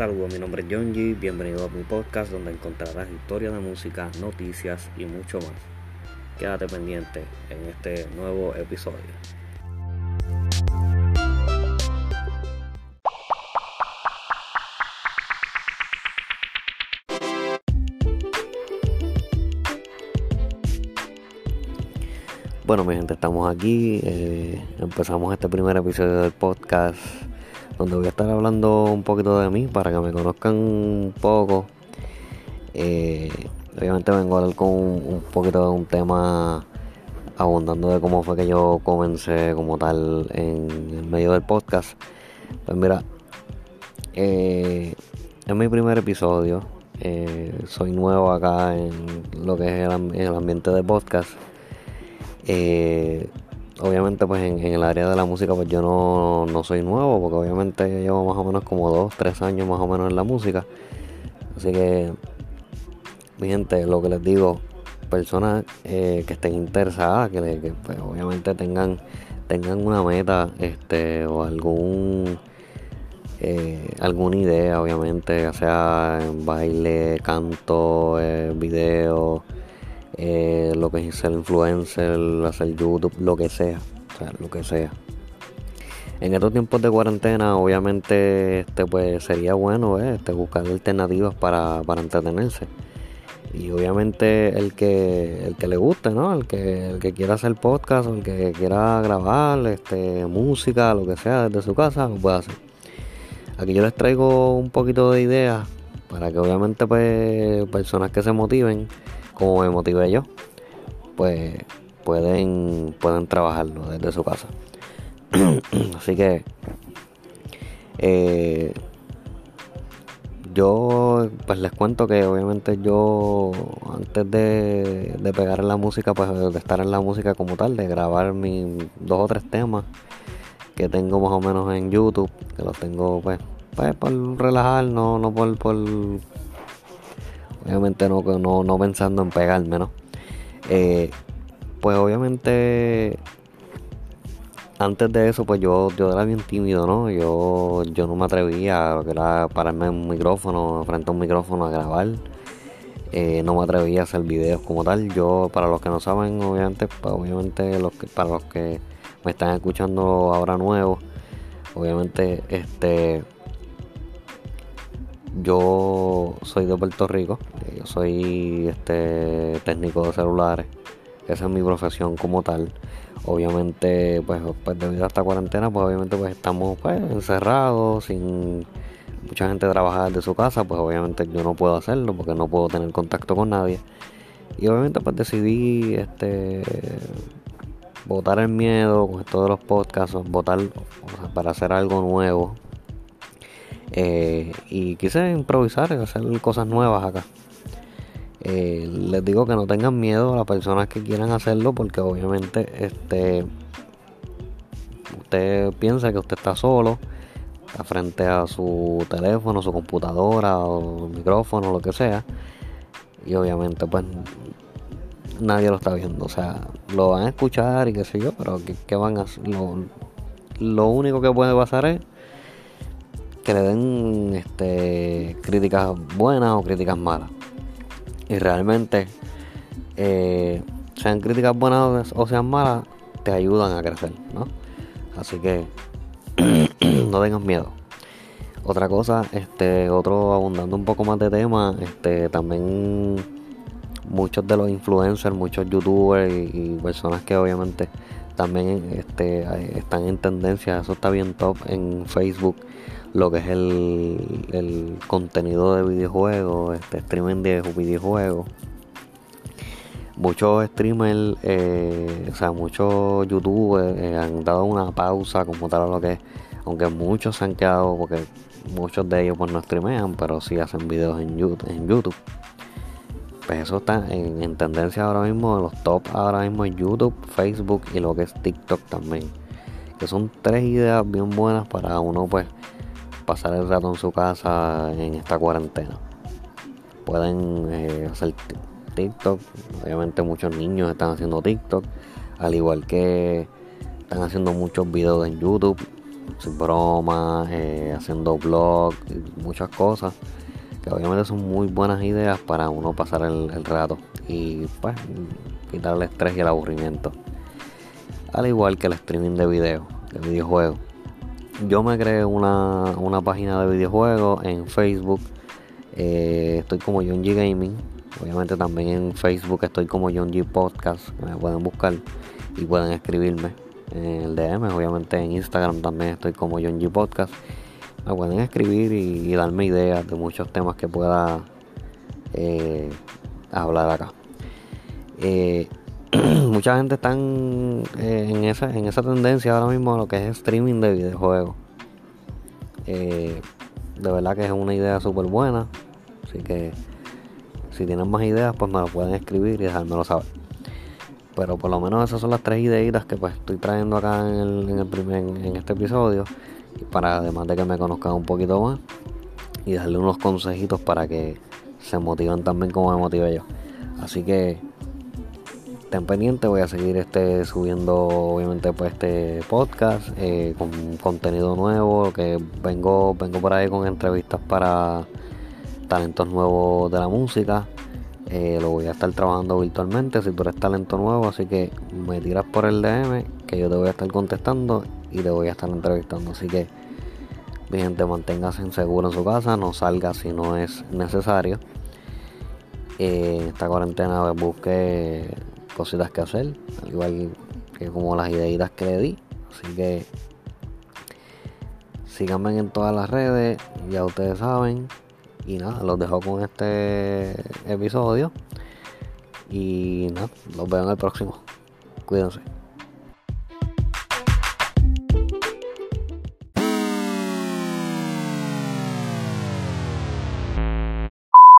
Saludos, mi nombre es G. Bienvenido a mi podcast donde encontrarás historias de música, noticias y mucho más. Quédate pendiente en este nuevo episodio. Bueno, mi gente, estamos aquí. eh, empezamos este primer episodio del podcast donde voy a estar hablando un poquito de mí para que me conozcan un poco. Eh, obviamente vengo a hablar con un, poquito de un tema abundando de cómo fue que yo comencé como tal en el medio del podcast. Pues mira, eh, es mi primer episodio. eh, soy nuevo acá en lo que es el, am- el ambiente de podcast. Obviamente pues en, el área de la música pues yo no, no soy nuevo porque obviamente yo llevo más o menos como dos, tres años más o menos en la música. Así que mi gente, lo que les digo, personas eh, que estén interesadas, que, pues, obviamente tengan, tengan una meta este, o algún eh, alguna idea, obviamente, ya sea baile, canto, eh, video, eh, lo que es ser influencer, hacer YouTube, lo que sea, o sea, lo que sea. En estos tiempos de cuarentena, obviamente, este, pues sería bueno eh, este, buscar alternativas para, para entretenerse. Y obviamente el que el que le guste, ¿no? El que, el que quiera hacer podcast el que quiera grabar este, música, lo que sea desde su casa, lo puede hacer. Aquí yo les traigo un poquito de ideas para que obviamente pues personas que se motiven, como me motivé yo, pues pueden, pueden trabajarlo desde su casa. Así que eh, yo pues les cuento que obviamente yo antes de, de pegar en la música, pues de estar en la música como tal, de grabar mis dos o tres temas que tengo más o menos en YouTube, que los tengo pues, pues por relajar, no, no por, por obviamente no, no, no pensando en pegarme, ¿no? Eh, pues obviamente antes de eso pues yo, yo era bien tímido, ¿no? Yo, yo no me atrevía a pararme en un micrófono, frente a un micrófono a grabar. Eh, no me atrevía a hacer videos como tal. Yo, para los que no saben, obviamente, pues, obviamente los que, para los que me están escuchando ahora nuevos, obviamente, este, yo soy de Puerto Rico. eh, Yo soy este técnico de celulares. Esa es mi profesión como tal. Obviamente, pues, pues debido a esta cuarentena, pues obviamente pues estamos pues encerrados, sin mucha gente trabajar de su casa, pues obviamente yo no puedo hacerlo porque no puedo tener contacto con nadie. Y obviamente pues decidí este botar el miedo con esto de los podcasts, votar o sea, para hacer algo nuevo. Eh, y quise improvisar y hacer cosas nuevas acá. Eh, les digo que no tengan miedo a las personas que quieran hacerlo porque obviamente este usted piensa que usted está solo frente a su teléfono, su computadora o micrófono, lo que sea y obviamente pues nadie lo está viendo, o sea, lo van a escuchar y qué sé yo, pero ¿qué, qué van a? Lo, lo único que puede pasar es que le den este, críticas buenas o críticas malas. Y realmente eh, sean críticas buenas o sean malas te ayudan a crecer no así que no tengas miedo. Otra cosa este otro abundando un poco más de tema este también muchos de los influencers muchos youtubers y, y personas que obviamente también este están en tendencia eso está bien top en Facebook lo que es el, el contenido de videojuegos, este streaming de videojuegos. Muchos streamers, eh, o sea, muchos youtubers eh, han dado una pausa como tal a lo que es, aunque muchos se han quedado porque muchos de ellos pues no streamean, pero sí hacen videos en YouTube. En YouTube. Pues eso está en, en tendencia ahora mismo, los top ahora mismo en YouTube, Facebook y lo que es TikTok también. Que son tres ideas bien buenas para uno pues pasar el rato en su casa en esta cuarentena. Pueden eh, hacer TikTok, obviamente muchos niños están haciendo TikTok, al igual que están haciendo muchos videos en YouTube. sin bromas, eh, haciendo vlogs, muchas cosas que obviamente son muy buenas ideas para uno pasar el, rato y pues quitar el estrés y el aburrimiento. Al igual que el streaming de video, de videojuegos. Yo me creé una, una página de videojuegos en Facebook. Eh, estoy como John G Gaming. Obviamente también en Facebook estoy como John G Podcast. Me pueden buscar y pueden escribirme en el DM. Obviamente en Instagram también estoy como John G Podcast me pueden escribir y, darme ideas de muchos temas que pueda eh, hablar acá. Eh, mucha gente está en, esa, en esa tendencia ahora mismo a lo que es streaming de videojuegos. Eh, de verdad que es una idea súper buena. Así que si tienen más ideas, pues me lo pueden escribir y dejármelo saber. Pero por lo menos esas son las tres ideitas que pues estoy trayendo acá en, el, en, el primer, en este episodio para además de que me conozcan un poquito más y darle unos consejitos para que se motiven también como me motivé yo. Así que estén pendientes, voy a seguir este subiendo obviamente pues este podcast eh, con contenido nuevo, que vengo, vengo por ahí con entrevistas para talentos nuevos de la música. Eh, lo voy a estar trabajando virtualmente si tú eres talento nuevo, así que me tiras por el DM que yo te voy a estar contestando y te voy a estar entrevistando. Así que, mi gente, manténgase seguro en su casa, no salga si no es necesario. Eh, esta cuarentena pues, busque cositas que hacer, al igual que como las ideitas que le di. Así que síganme en todas las redes, ya ustedes saben. Y nada, los dejo con este episodio. Y nada, los veo en el próximo. Cuídense.